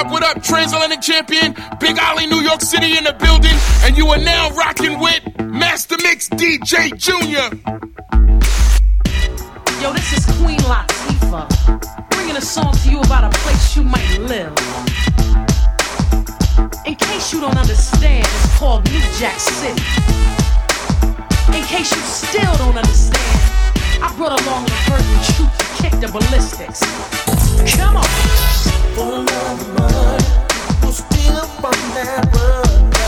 up, what up, transatlantic champion? Big Ollie, New York City in the building, and you are now rocking with Master Mix DJ Jr. Yo, this is Queen Latifah, bringing a song to you about a place you might live. In case you don't understand, it's called New Jack City. In case you still don't understand, I brought along the burden truth to kick the ballistics. Come on full of money, who's still on that.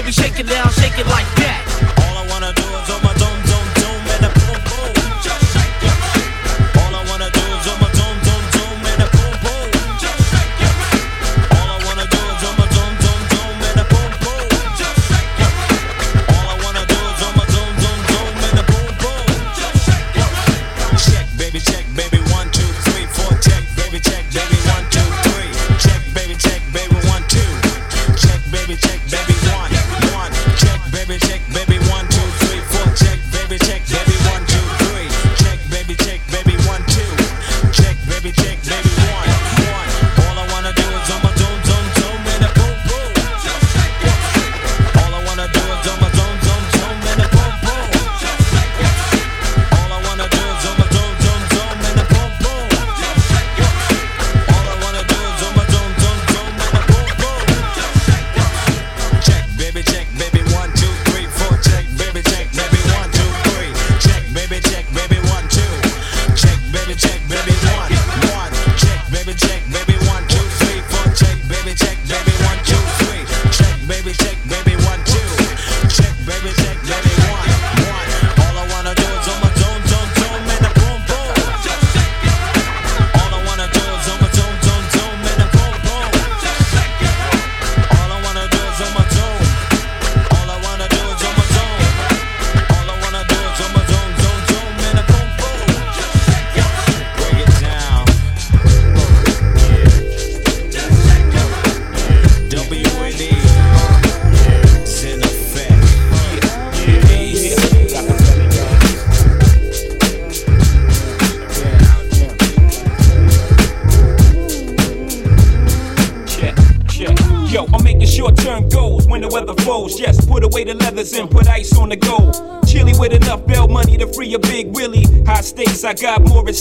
Baby, shake it down, shake it like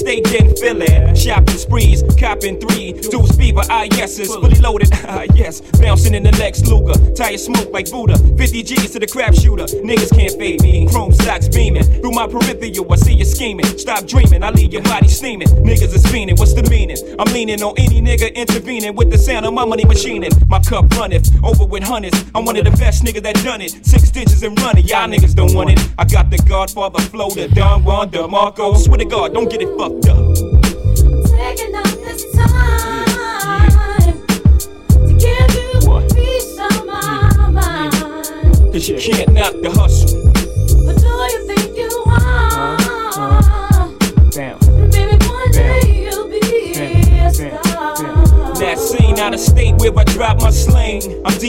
at stake than Philly. Shopping sprees, copping three. Deuce fever, ah Luger, smoke like Buddha. 50 G's to the crap shooter. Niggas can't fade me. Chrome stocks beaming. Through my peripheral, I see you scheming. Stop dreaming, I leave your body steaming. Niggas is fiending, what's the meaning? I'm leaning on any nigga intervening with the sound of my money machining. My cup runneth over with hundreds. I'm one of the best niggas that done it. Six digits and running, y'all niggas don't want it. I got the Godfather flow, the Don Juan DeMarco. Swear to God, don't get it fucked up.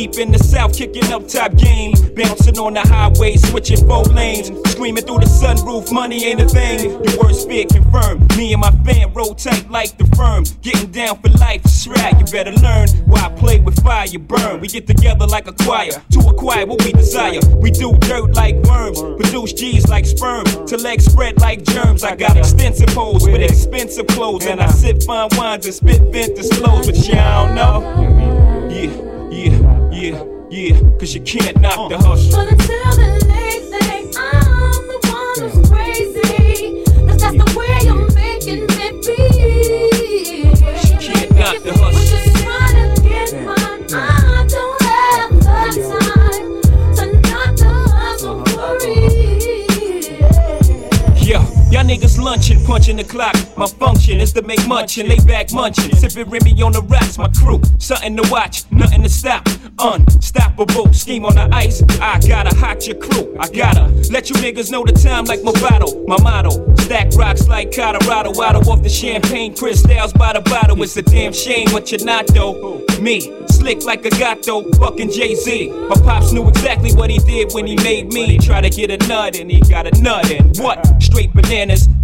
Deep in the south, kicking up top game. Bouncing on the highway, switching four lanes. Screaming through the sunroof, money ain't a thing. Your worst fear confirmed. Me and my fam roll tight like the firm. Getting down for life, shrag. You better learn why I play with fire, you burn. We get together like a choir to acquire what we desire. We do dirt like worms, produce G's like sperm. To legs spread like germs. I got extensive hoes with expensive clothes. And I sip fine wines and spit vintage flows, but y'all don't know. Yeah, yeah, yeah, yeah. Cause you can't knock the uh. hustle. But until then, they think I'm the one who's crazy. 'Cause that's the way you're making me feel. can't knock the hustle. Niggas lunching, punching the clock. My function is to make munchin', lay back munchin'. Sippin' Remy on the rocks, my crew. Something to watch, nothing to stop. Unstoppable, scheme on the ice. I gotta hot your crew. I gotta let you niggas know the time like my bottle. My motto, stack rocks like Colorado. Out off the champagne, crystals by the bottle. It's a damn shame, but you're not though. Me, slick like a gato, fucking Jay Z. My pops knew exactly what he did when he made me. Try to get a nut and he got a nut and what? Straight bananas.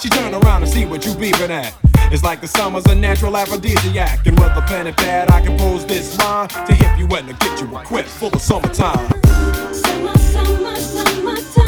She turn around and see what you beeping at. It's like the summer's a natural aphrodisiac. And with a pen and pad, I compose this line to hit you and to get you equipped for the summertime. Summer, summer, summertime.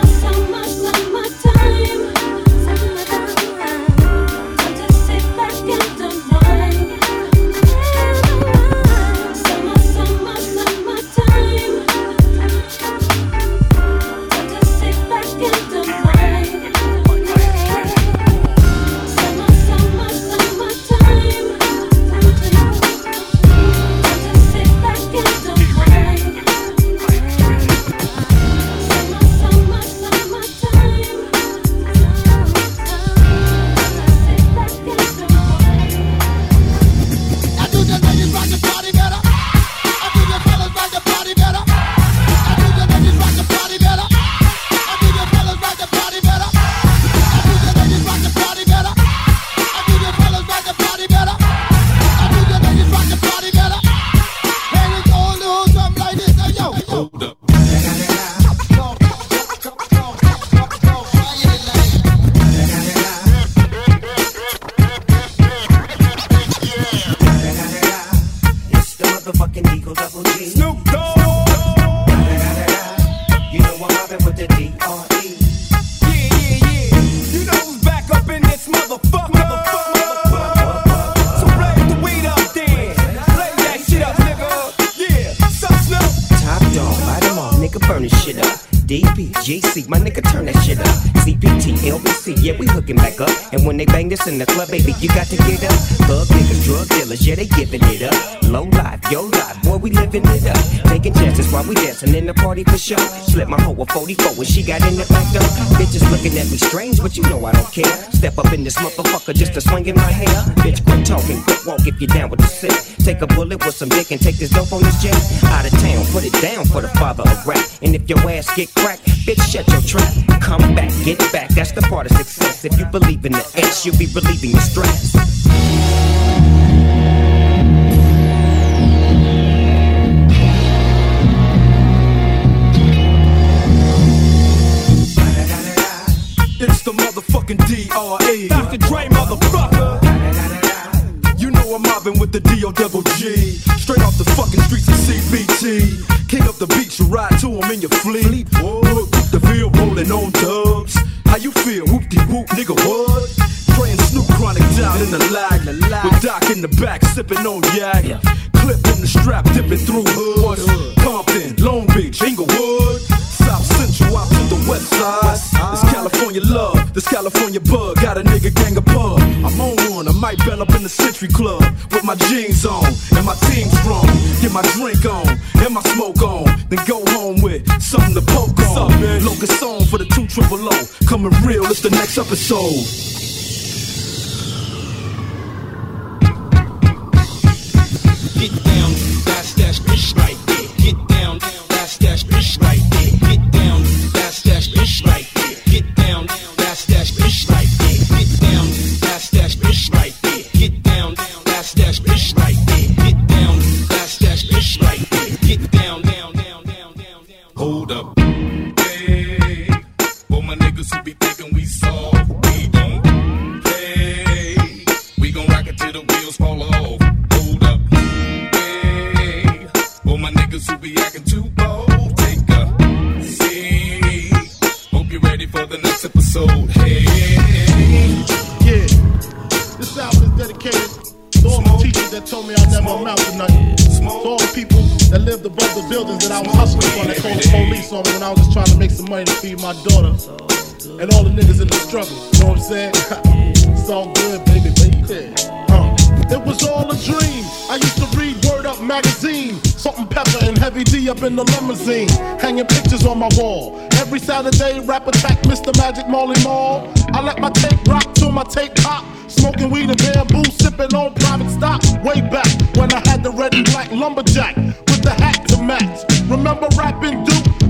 At strange, but you know I don't care. Step up in this motherfucker just to swing in my hair. Bitch, quit talking, quit walk if you down with the sick. Take a bullet with some dick and take this dope on this jet. Out of town, put it down for the father of rap. And if your ass get cracked, bitch, shut your trap. Come back, get back, that's the part of success. If you believe in the S, you'll be relieving your stress. Motherfucking D.R.E. Dr. Dre, motherfucker. You know I'm mobbing with the D.O. Double G. Straight off the fucking streets of CPT. King up the beach, you ride to him in your fleet. Look, the field rolling on dubs. How you feel? Whoop de whoop, nigga, what? Praying Snoop Chronic down in the lag. With Doc in the back, sipping on yak. Clip in the strap, dipping through hoods. Compton, Long Beach, Inglewood. South Central out to the west side. It's California love, this California bug. Got a nigga gang of pub. I'm on one, I might bell up in the Century Club with my jeans on and my team strong. Get my drink on and my smoke on, then go home with something to poke on. Locust on for the two triple O. Coming real, it's the next episode. Get down, that's that bitch right there. Get down, that's that bitch right there. On me when I was just trying to make some money to feed my daughter. And all the niggas in the struggle. You know what I'm saying? it's all good, baby, baby. Uh. It was all a dream. I used to read Word Up magazine. Salt-N-Pepa and Heavy D up in the limousine. Hanging pictures on my wall. Every Saturday, rap attack Mr. Magic Marley Marl. I let my tape rock till my tape pop. Smoking weed and bamboo, sipping on private stock. Way back when I had the red and black lumberjack with the hat to match. Remember rapping Duke?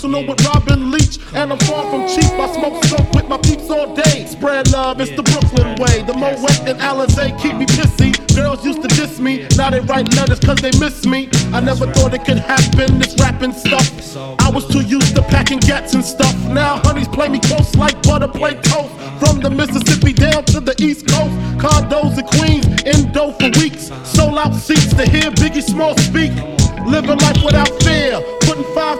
Personal with Robin Leach. And I'm far from cheap. I smoke smoke with my peeps all day. Spread love, it's the Brooklyn way. The Moet and Alizé keep me pissy. Girls used to diss me, now they write letters cause they miss me. I never thought it could happen, this rapping stuff. I was too used to packing gats and stuff. Now honeys play me close like butter play toast. From the Mississippi down to the East Coast. Condos in Queens, in dough for weeks. Sold out seats to hear Biggie Small speak. Living life without fear. Putting five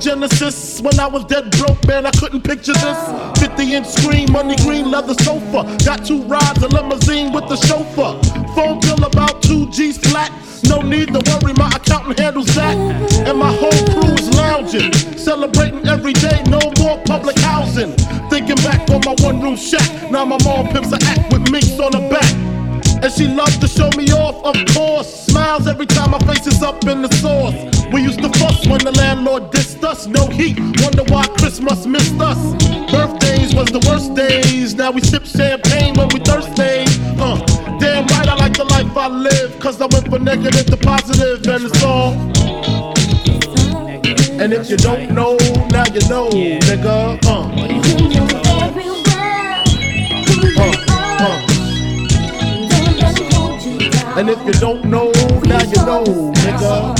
Genesis. When I was dead broke, man, I couldn't picture this. 50 inch screen, money green leather sofa. Got two rides, a limousine with the chauffeur. Phone bill about two G's flat. No need to worry, my accountant handles that. And my whole crew is lounging, celebrating every day, no more public housing. Thinking back on my one room shack. Now my mom pimps a act with minks on her back. And she loves to show me off, of course. Smiles every time my face is up in the sauce. We used to fuss when the landlord dissed us. No heat, wonder why Christmas missed us. Birthdays was the worst days. Now we sip champagne when we thirsty. Uh, damn right, I like the life I live. Cause I went from negative to positive, and it's all. And if you don't know, now you know, nigga. Uh. Uh, uh. And if you don't know, now you know, nigga.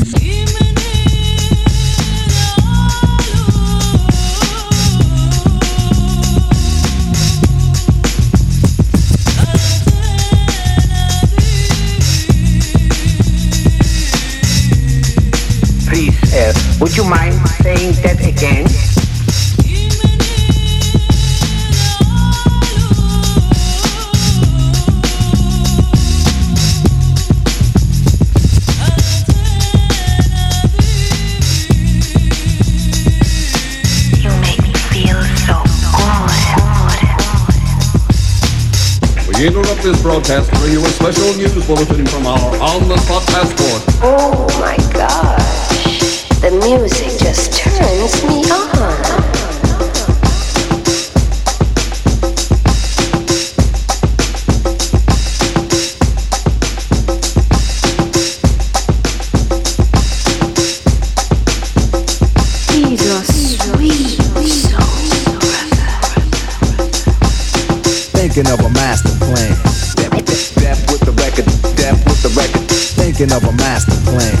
Would you mind saying that again? You make me feel so hot. We interrupt this broadcast to bring you a special news bulletin from our on-the-spot passport. Oh my gosh. The music just turns me on. These are sweet souls. Thinking of a master plan. Death with the record, death with the record. Thinking of a master plan.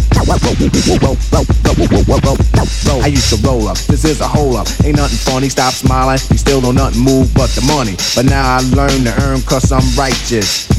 I used to roll up. This is a hole up. Ain't nothing funny. Stop smiling. You still don't nothing move but the money. But now I learn to earn cause I'm righteous.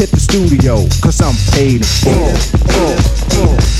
Hit the studio, cause I'm paid in full.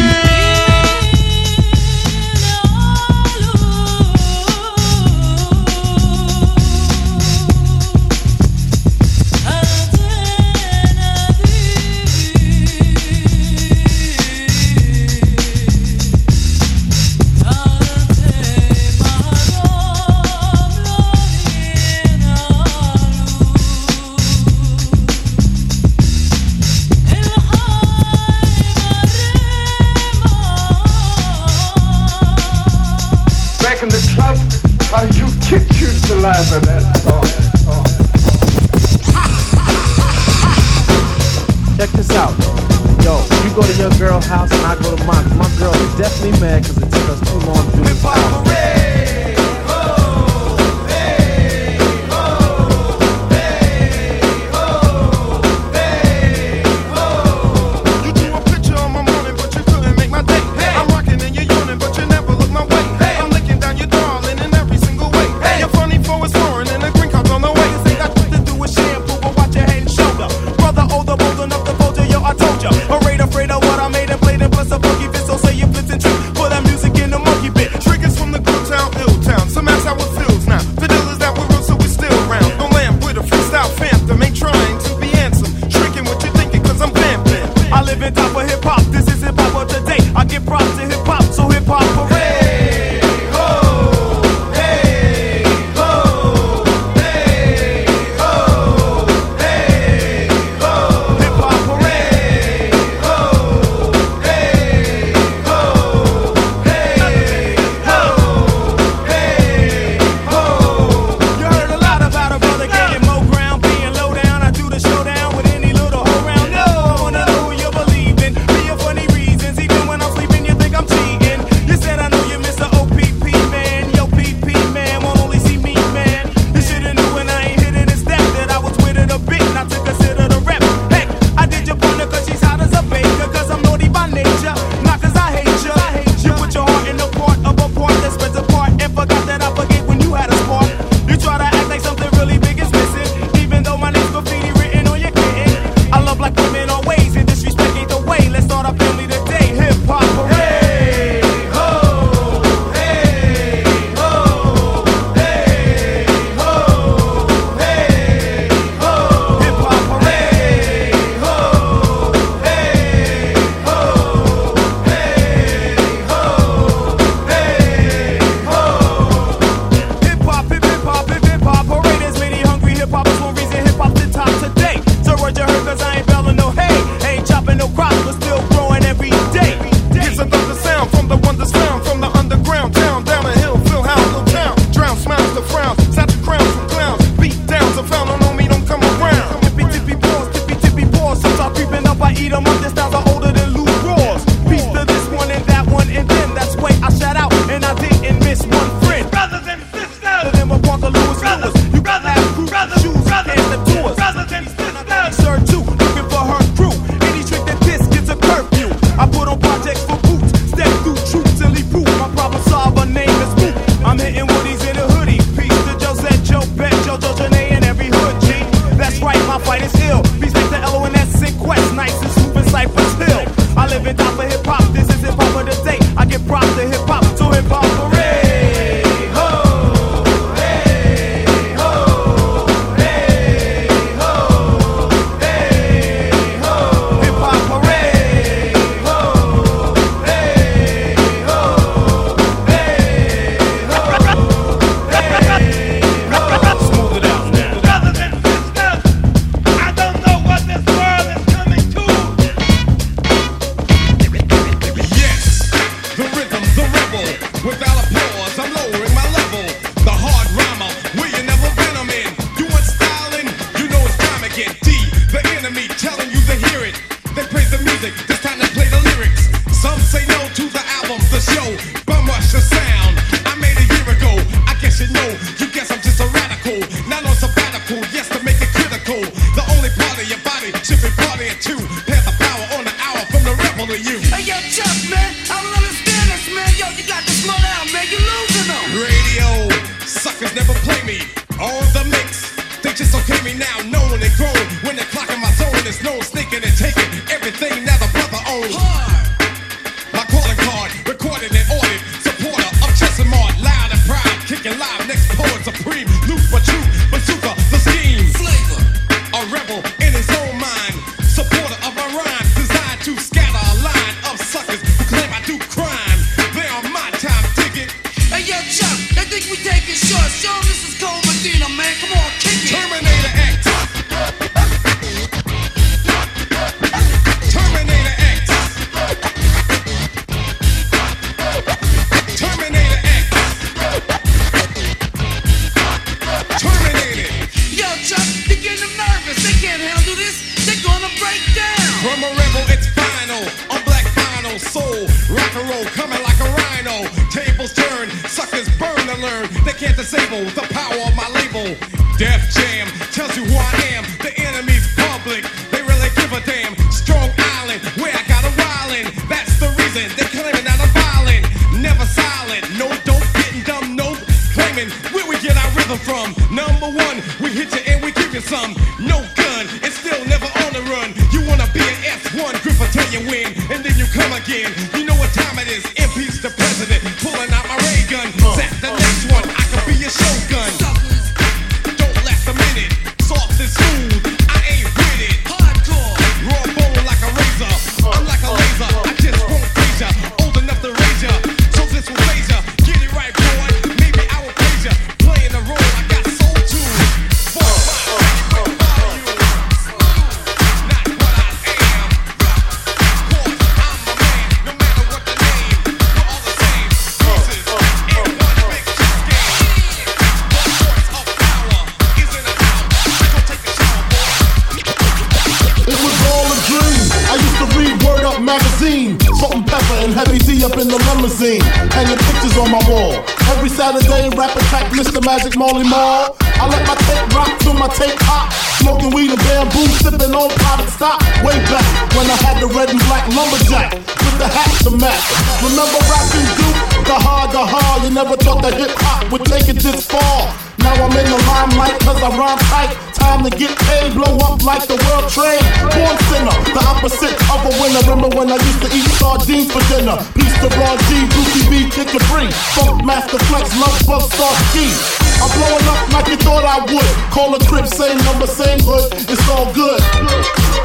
Sipping on private stock. Way back when I had the red and black lumberjack with the hat to match. Remember rapping Duke? The hard, the hard. You never thought that hip hop would take it this far. Now I'm in the limelight cause I rhyme tight. Time to get paid, blow up like the world trade. Born sinner, the opposite of a winner. Remember when I used to eat sardines for dinner? Peace to raw G, Brucey B, kick it free. Funk Master Flex, Love Bug, Star Ski. I'm blowing up like you thought I would. Call a crib, same number, same hood. It's all good.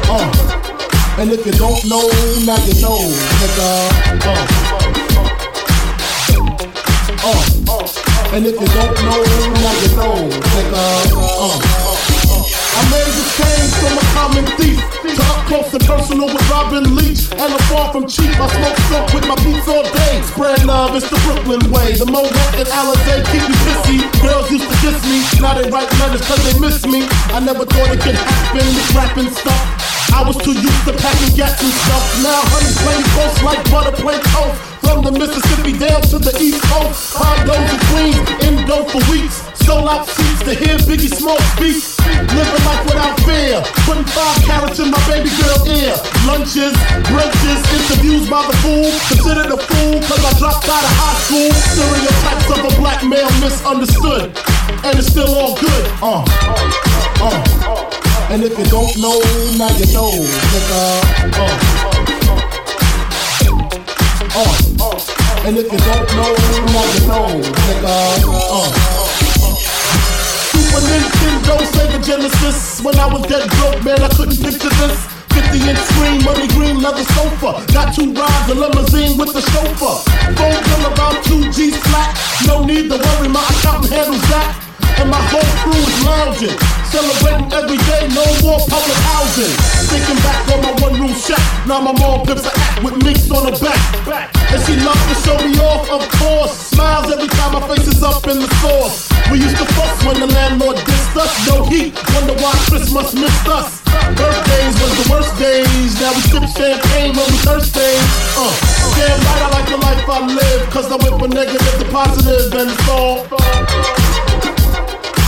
Uh. And if you don't know, now you know, nigga. Uh. Uh. And if you don't know, now you know, nigga. Uh. I made the change from a common thief to up close and personal with Robin Leach. And I'm far from cheap. I smoke soap with my beats all day. Spread love, it's the Brooklyn way. The Moet and Alizé keep me pissy. Girls used to diss me. Now they write letters cause they miss me. I never thought it could happen, this rapping stuff. I was too used to packing gas and stuff. Now honey plain close like butter plain toast. From the Mississippi down to the East Coast. Condos in Queens, Indo for weeks. Sold out seats to hear Biggie Smoke speak. Living life without fear. Putting five carats in my baby girl ear. Lunches, brunches, interviews by the fool. Considered a fool cause I dropped out of high school. Stereotypes of a black male misunderstood. And it's still all good. Uh, uh. And if you don't know, now you know, nigga. Uh, uh. And if you don't know, now you know, nigga. Uh. Super Nintendo, Sega Genesis. When I was dead broke, man, I couldn't picture this. 50 inch screen, money green leather sofa. Got two rides, a limousine with the chauffeur. Phone bill about two G's flat. No need to worry, my accountant handles that. And my whole crew is lounging. Celebrating every day, no more public housing. Thinking back on my one room shack. Now my mom pips a act with mix on her back. And she loves to show me off, of course. Smiles every time my face is up in the sauce. We used to fuss when the landlord dissed us. No heat, wonder why Christmas missed us. Birthdays was the worst days. Now we sip champagne when we thirsty. Uh, damn right, I like the life I live. Cause I went from negative to positive and it's all.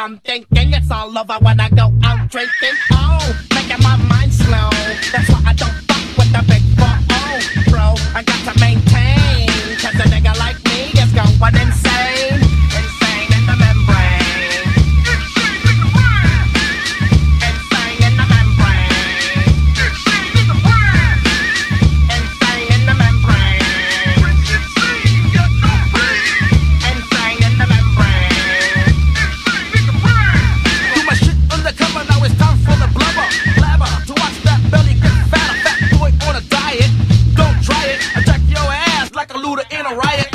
I'm thinking it's all over when I go out drinking. Oh, making my mind looter in a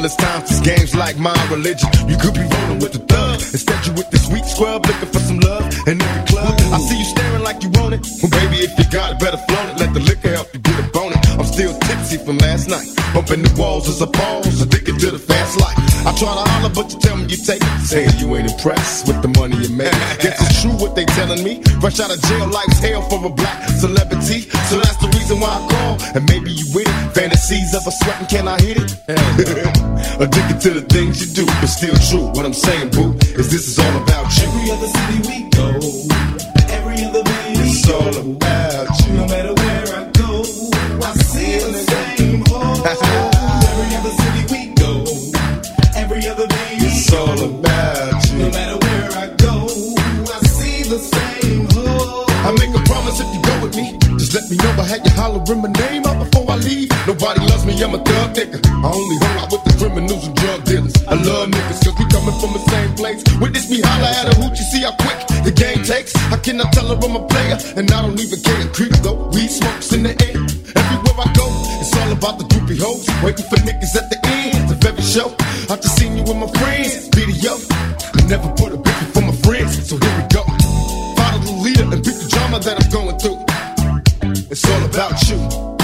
Scandalous times, this game's like my religion. You could be rolling with the thug. Instead, you with this sweet scrub looking for some love. And in the club, I see you staring like you want it. Well, baby, if you got it, better flaunt it. Let the liquor help you get a bone it. I'm still tipsy from last night. Bumping the walls as a pause, addicted to the fast life. I try to holler, but you tell me you take it. Saying you ain't impressed with the money you make. Guess it's true what they telling me. Fresh out of jail, life's hell for a black celebrity. So that's the reason why I call. And maybe you with it. Fantasies of a sweating, can I hit it? Addicted to the things you do, but still true. What I'm saying, boo, is this is all about you. Every other city we go, every other baby It's all about you. No matter where I go, I see the same hole. every other city we go, every other baby It's all about you. No matter where I go, I see the same hole. I make a promise if you go with me. Just let me know I had you hollering my name I'm a thug nigga. I only hang out with the criminals and drug dealers. I love niggas cause we coming from the same place. Witness me holler at a hoot, you see how quick the game takes. I cannot tell her I'm a player, and I don't even care. Creep though, weed smokes in the air. Everywhere I go, it's all about the groupie hoes. Waiting for niggas at the end of every show. I just seen you with my friends, video. I never put a bitch before my friends, so here we go. Follow the leader and beat the drama that I'm going through. It's all about you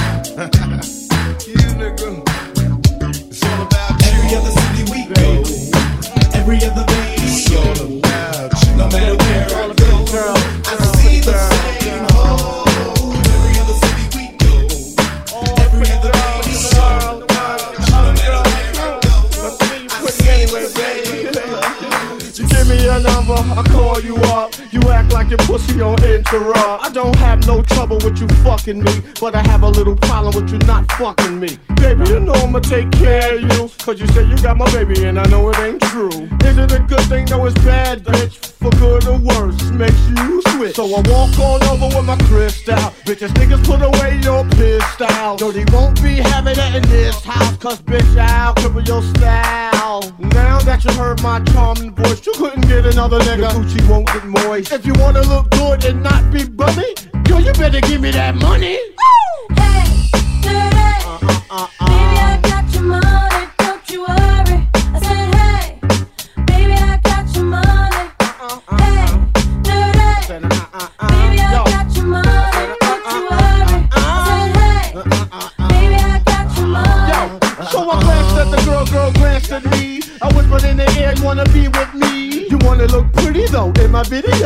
like your pussy on interrupt. I don't have no trouble with you fucking me, but I have a little problem with you not fucking me. Baby, you know I'ma take care of you. Cause you say you got my baby and I know it ain't true. Is it a good thing? No, it's bad, bitch. For good or worse, makes you switch. So I walk on over with my crystal. Bitches, niggas put away your pistol. No, they won't be having it in this house. Cause bitch, I'll cripple your style. Now that you heard my charming voice, you couldn't get another nigga. Your Gucci won't get moist. If you wanna look good and not be bummy, yo, you better give me that money. Baby, I got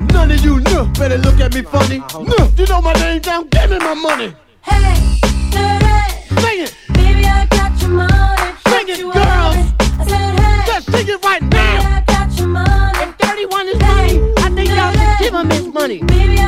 None of you know. better look at me funny. No, you know my name down, give me my money. Hey, dirty. Sing it. Baby, I got your money. Sing it, girls. I said, hey. Just sing it right now. Baby, I got your money. If 31 is hey, money, I think y'all should give him his money. Baby,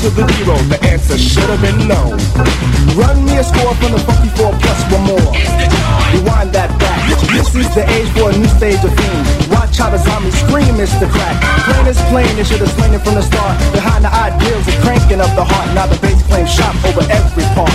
to the zero, the answer should have been no. Run me a score from the funky four plus one more. Rewind that back. This is the age for a new stage of things. Watch how the zombies scream, Mr. crack. Plain is plain, it should have slain it from the start. Behind the ideals of cranking up the heart. Now the bass claim shop over every part.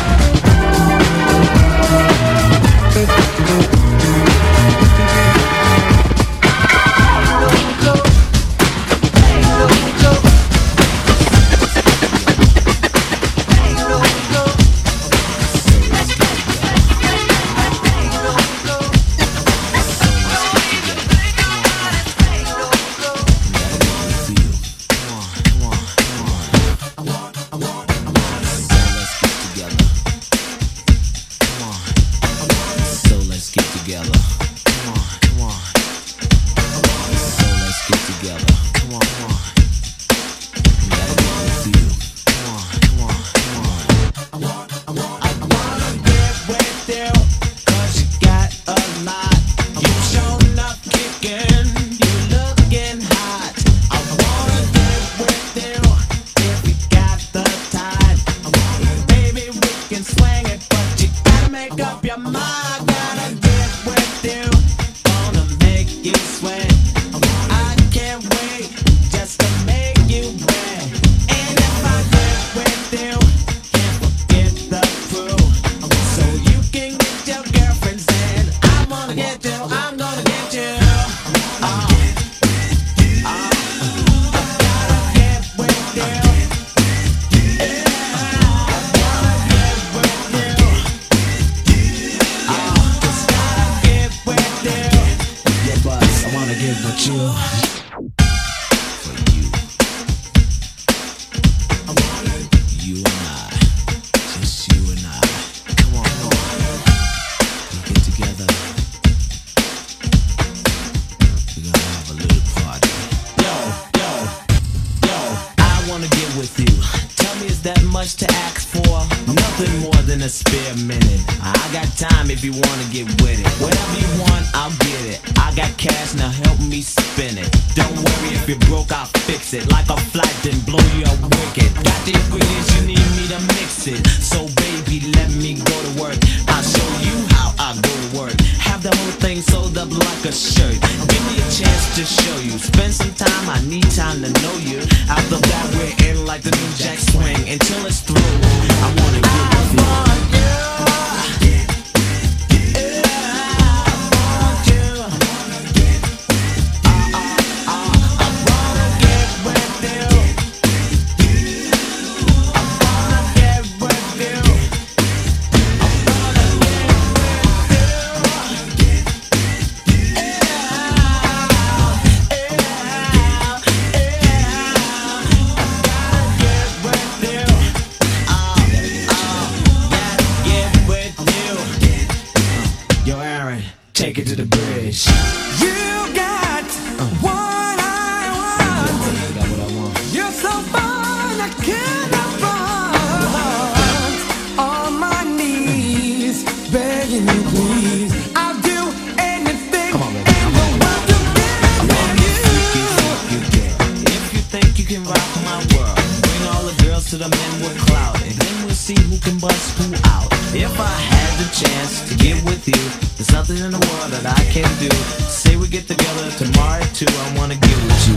I wanna get with you.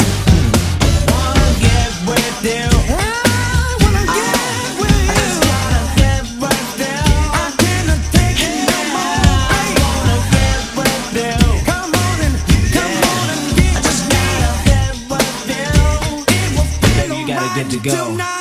I wanna get with you. I just gotta get. I cannot take no more. I wanna get. Come on and come on and get I just gotta get you gotta get to go. Tonight.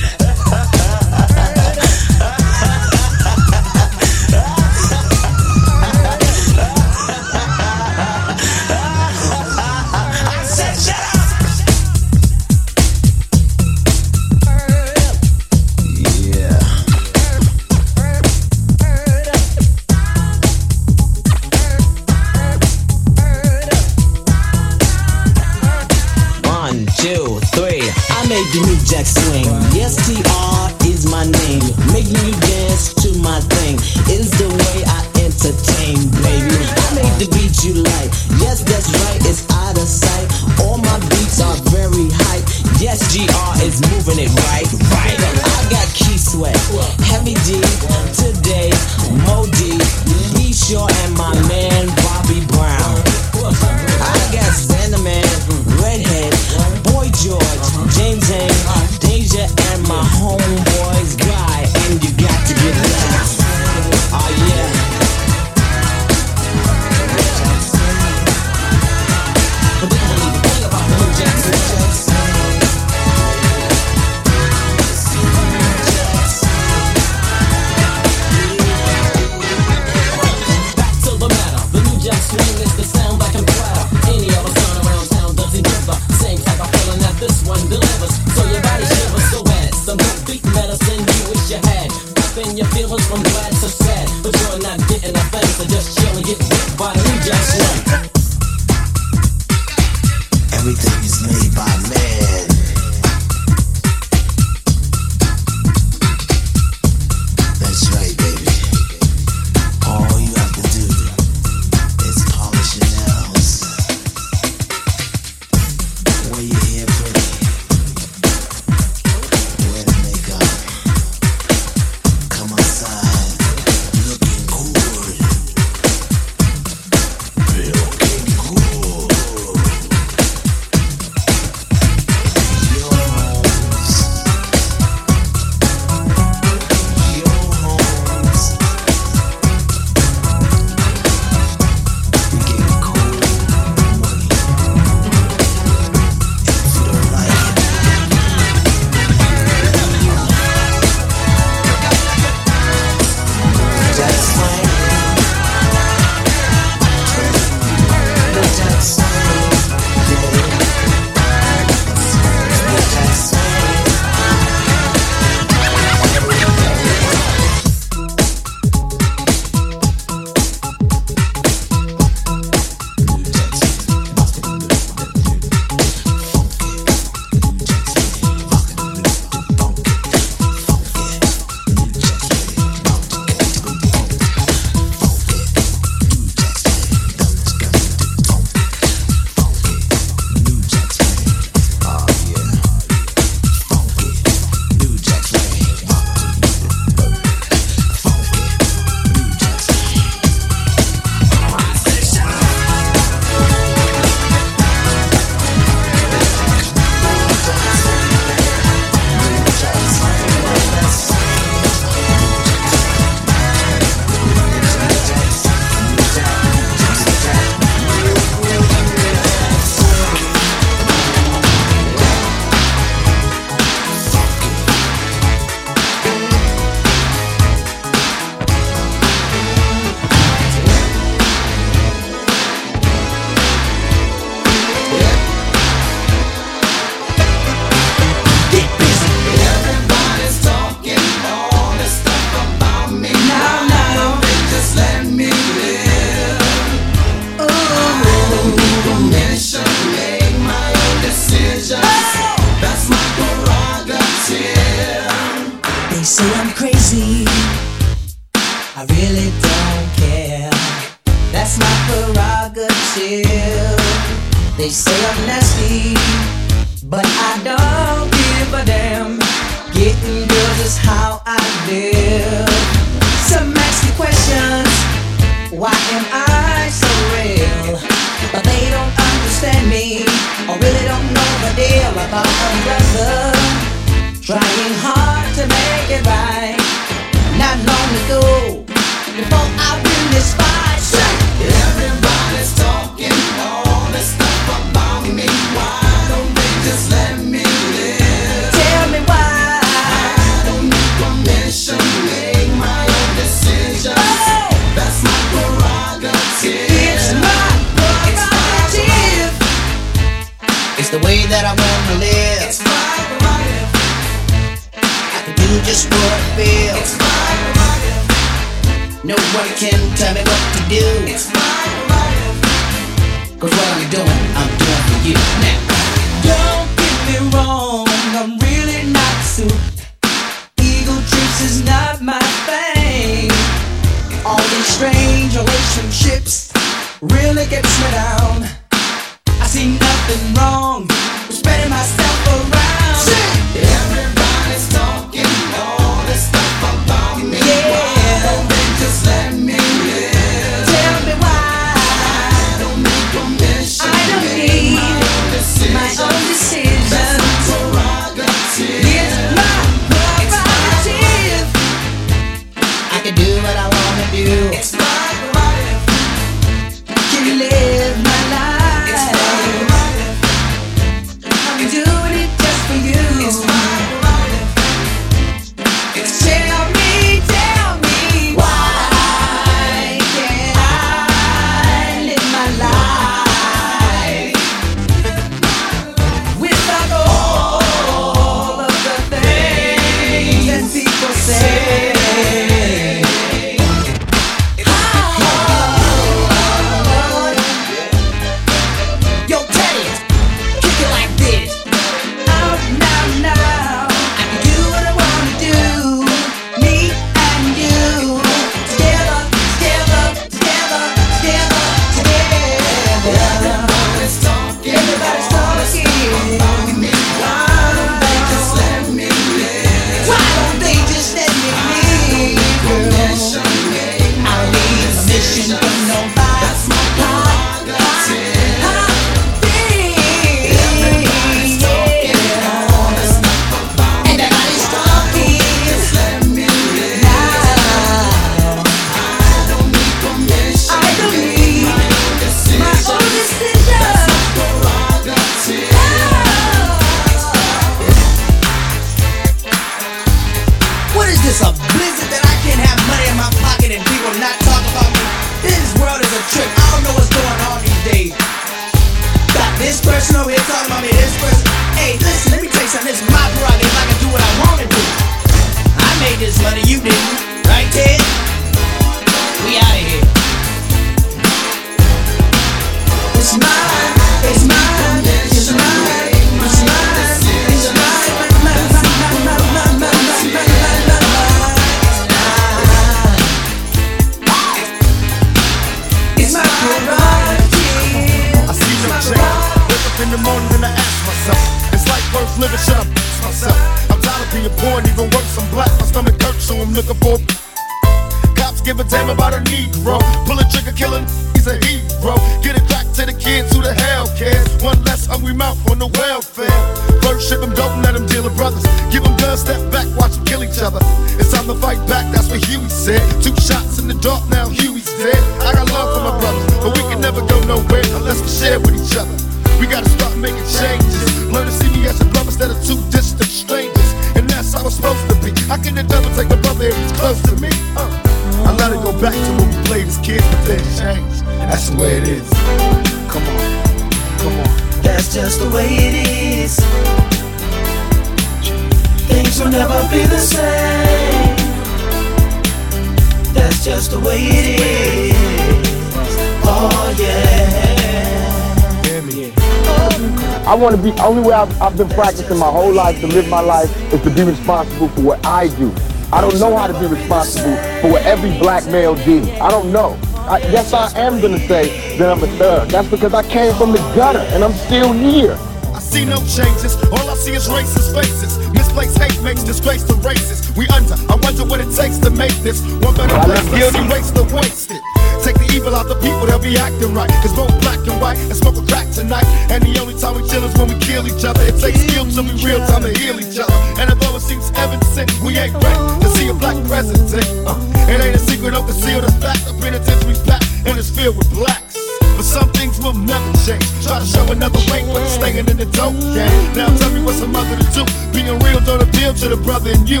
Practicing my whole life to live my life is to be responsible for what I do. I don't know how to be responsible for what every black male did. I don't know. I, yes, I am gonna say that I'm a thug. That's because I came from the gutter and I'm still here. I see no changes, all I see is racist faces. Misplaced hate makes disgrace to races. We under, I wonder what it takes to make this one better place. Let's erase the wasted. Take the evil out the people, they'll be acting right. Cause both black and white and smoke a crack tonight. And the only time we chill is when we kill each other. It takes skill to be real time to heal each other. And although it seems evident, we ain't ready to see a black president. Uh, it ain't a secret, don't conceal the fact. The penitentiary's packed and it's filled with blacks. But some things will never change. Try to show another way, but staying in the dope game. Now tell me what's a mother to do. Being real don't appeal to the brother in you.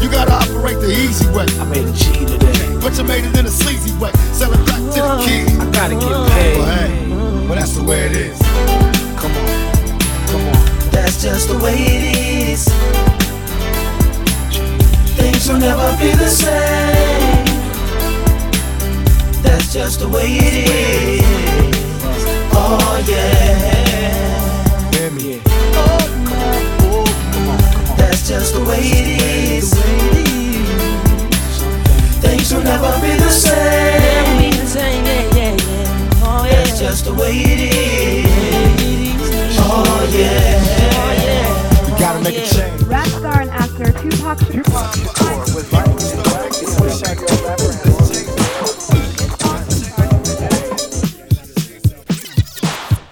You gotta operate the easy way. I made a G today. But you made it in a sleazy way. Sell it back to the kids. I gotta get paid. But well that's the way it is. Come on, come on. That's just the way it is. Things will never be the same. That's just the way it is. Oh yeah. Hear me. That's just the way it is. Things will never be the same. That's just the way it is. Oh yeah. You gotta make a change. Rap star and actor Tupac Shakur.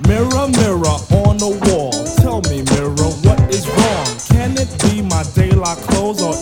Mirror, mirror on the wall. Tell me, mirror, what is wrong? Can it be my daylight clothes or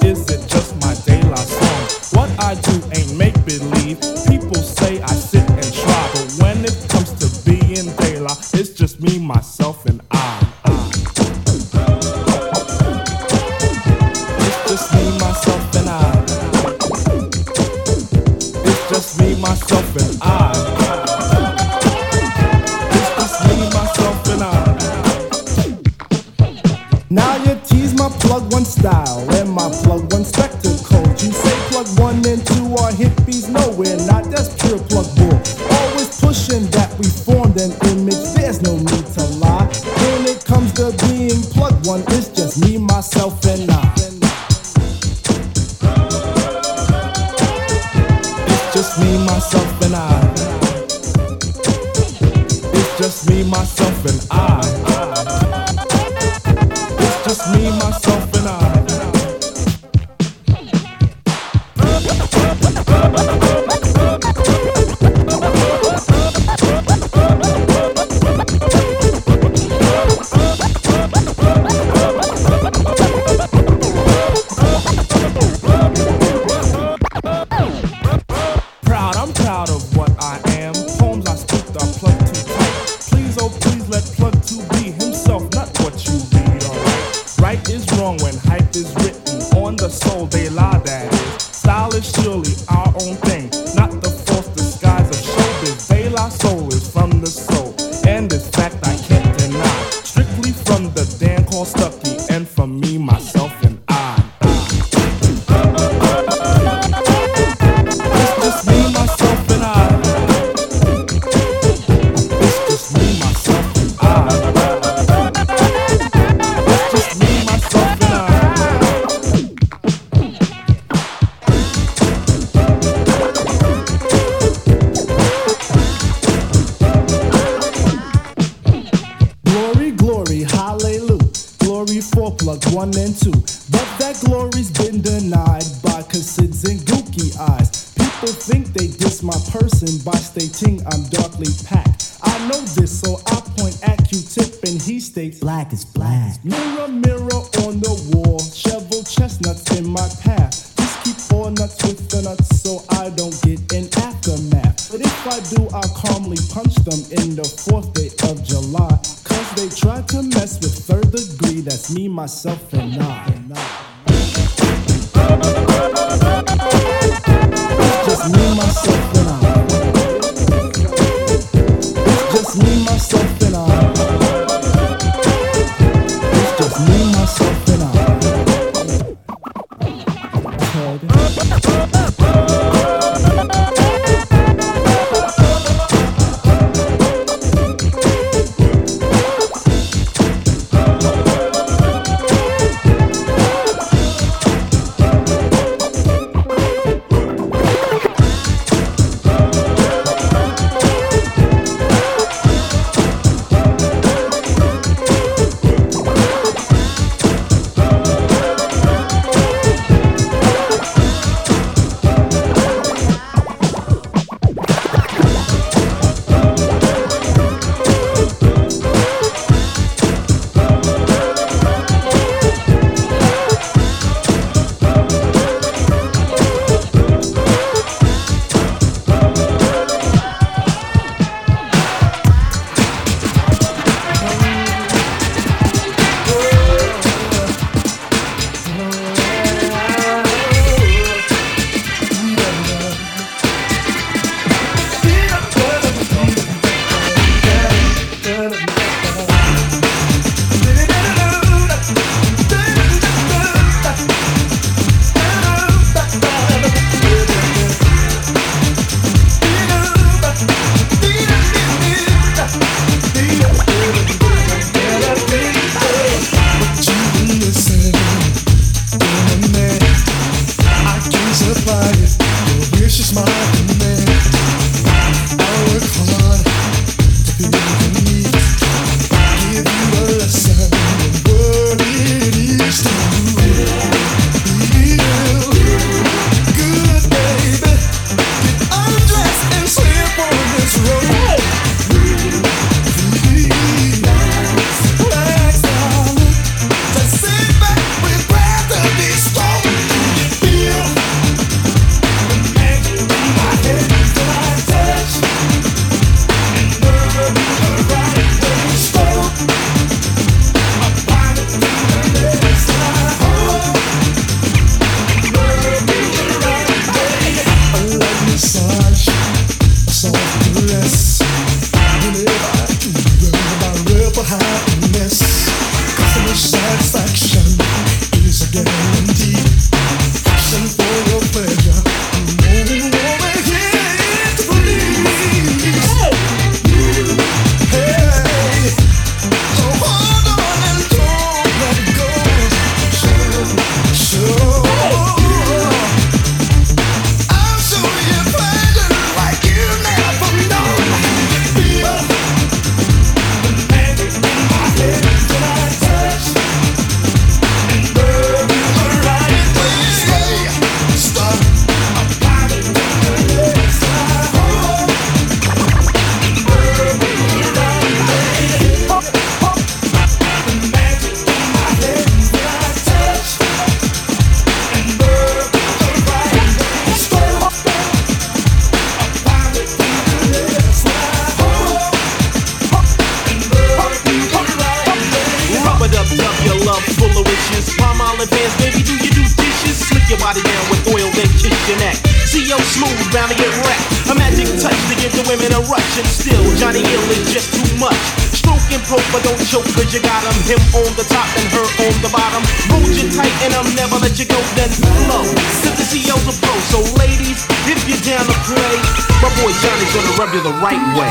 cause you got him. Him on the top and her on the bottom. Hold you tight and I'll never let you go, then flow. Cause the CEO's a pro, so ladies, if you're down to play, my boy Johnny's gonna rub you the right way.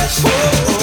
As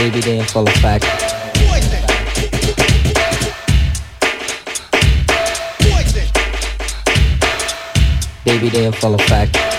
Baby, full effect. Baby, full effect.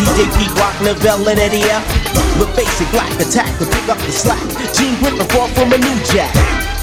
DJ P-Rock, Novell, and Eddie F. The basic black attack to pick up the slack. Gene Griffin fall from a new jack.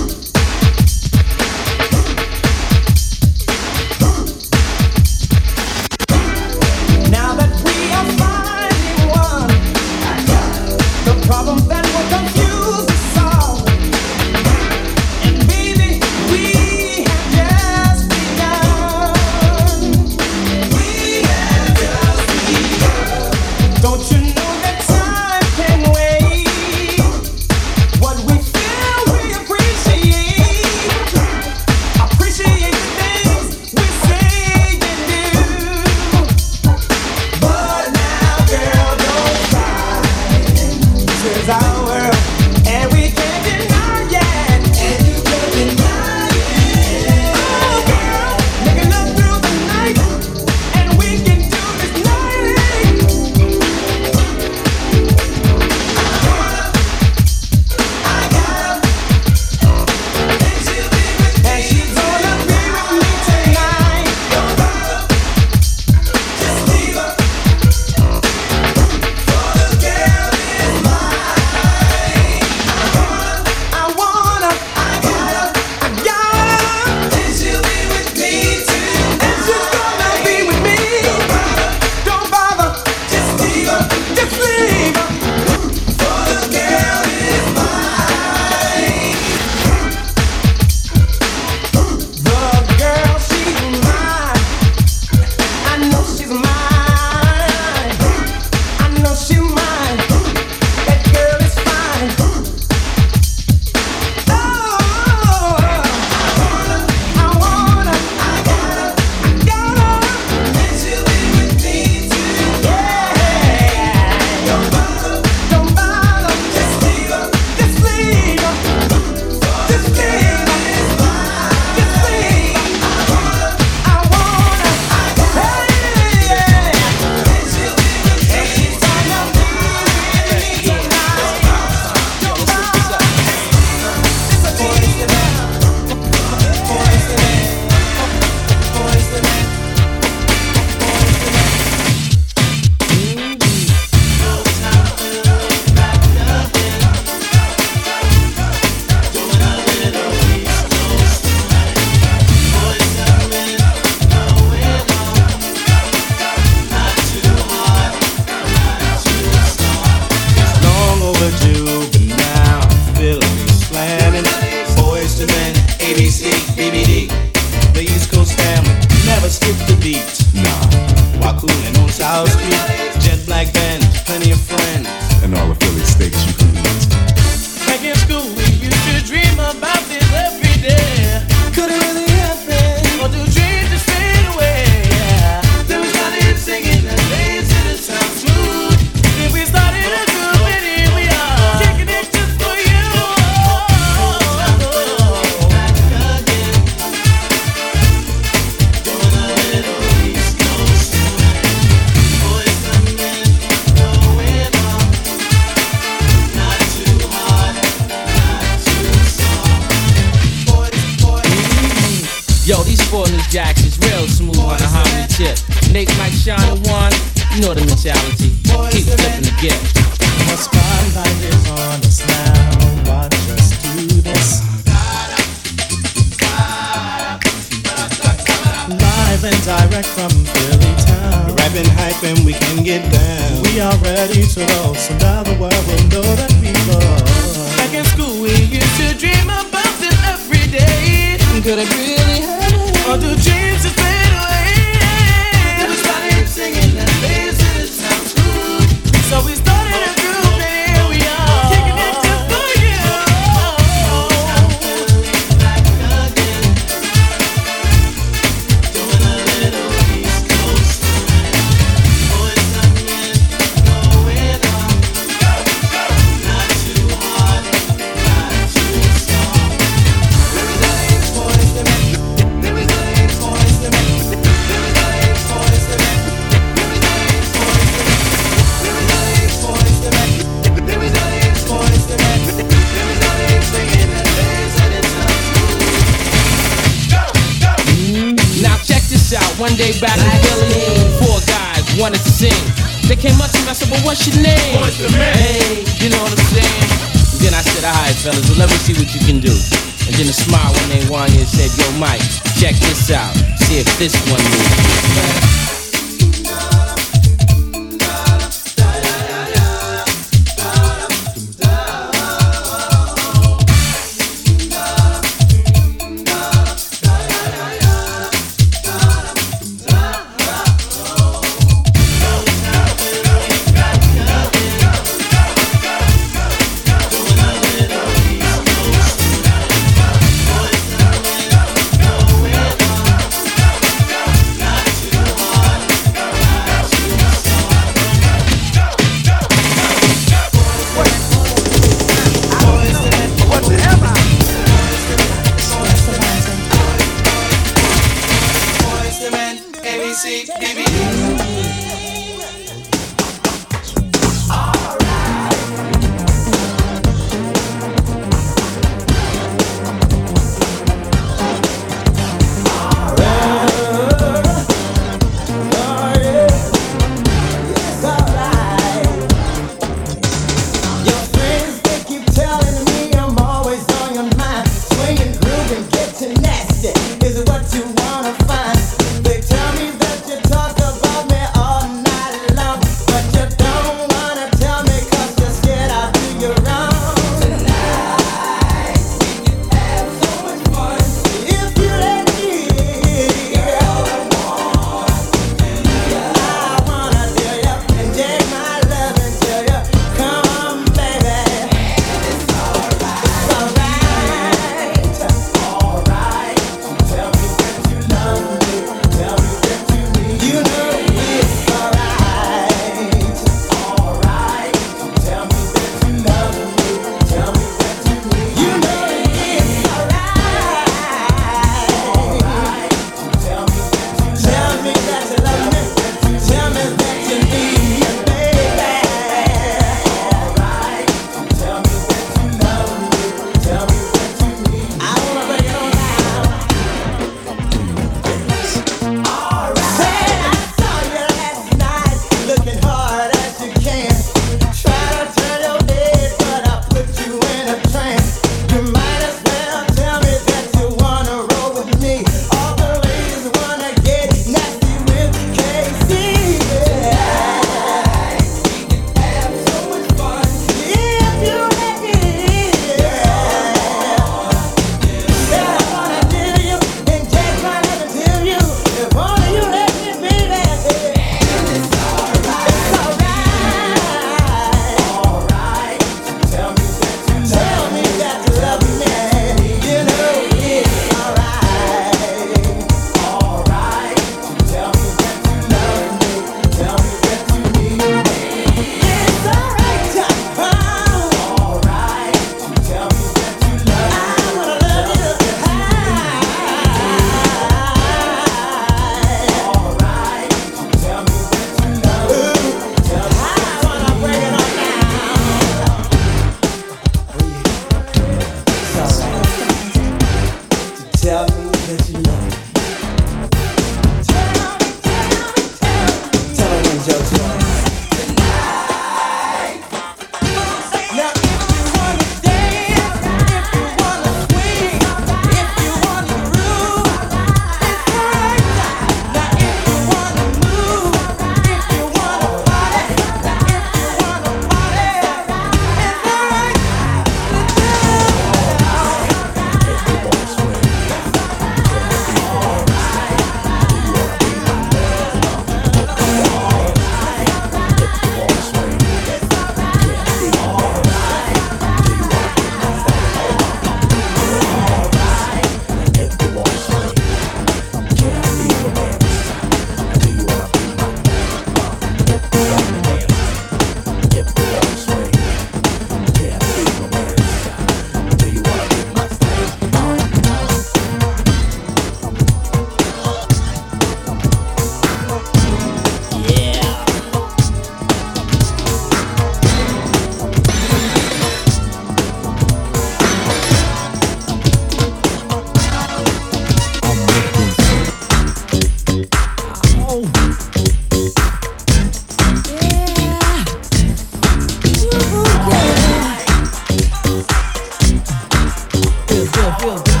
feel good.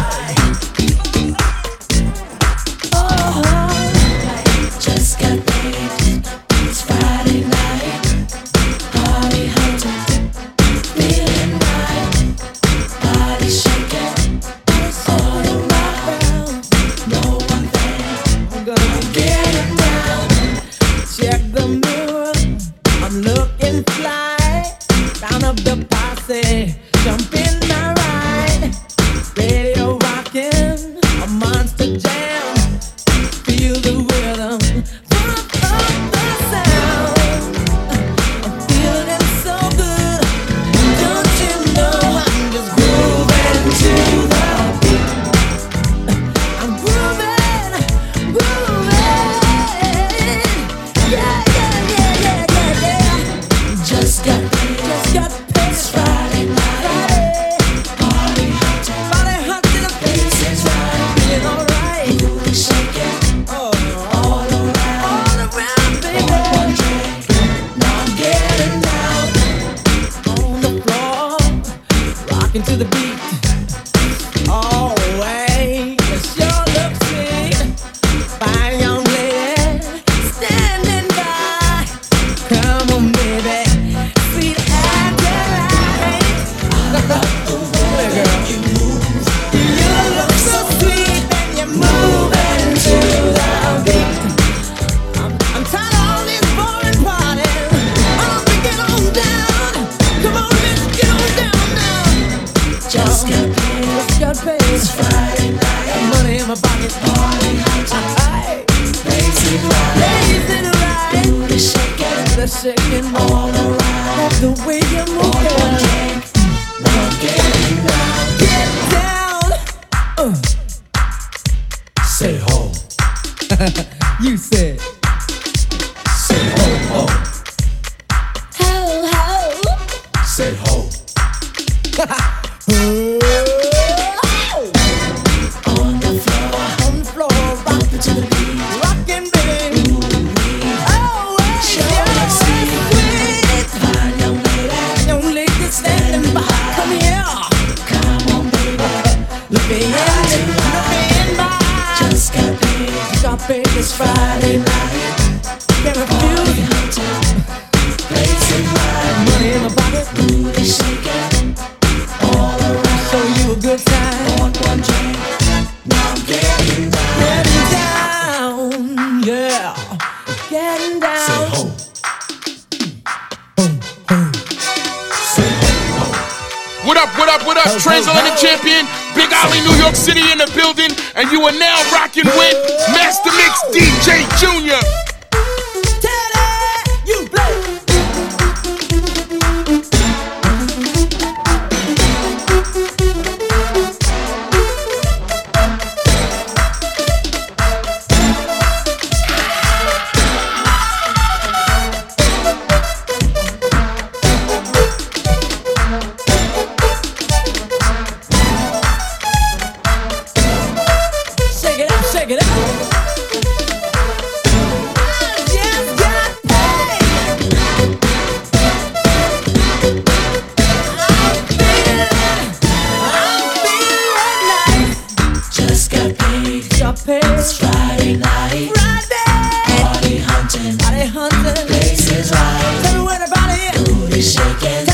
Shaking.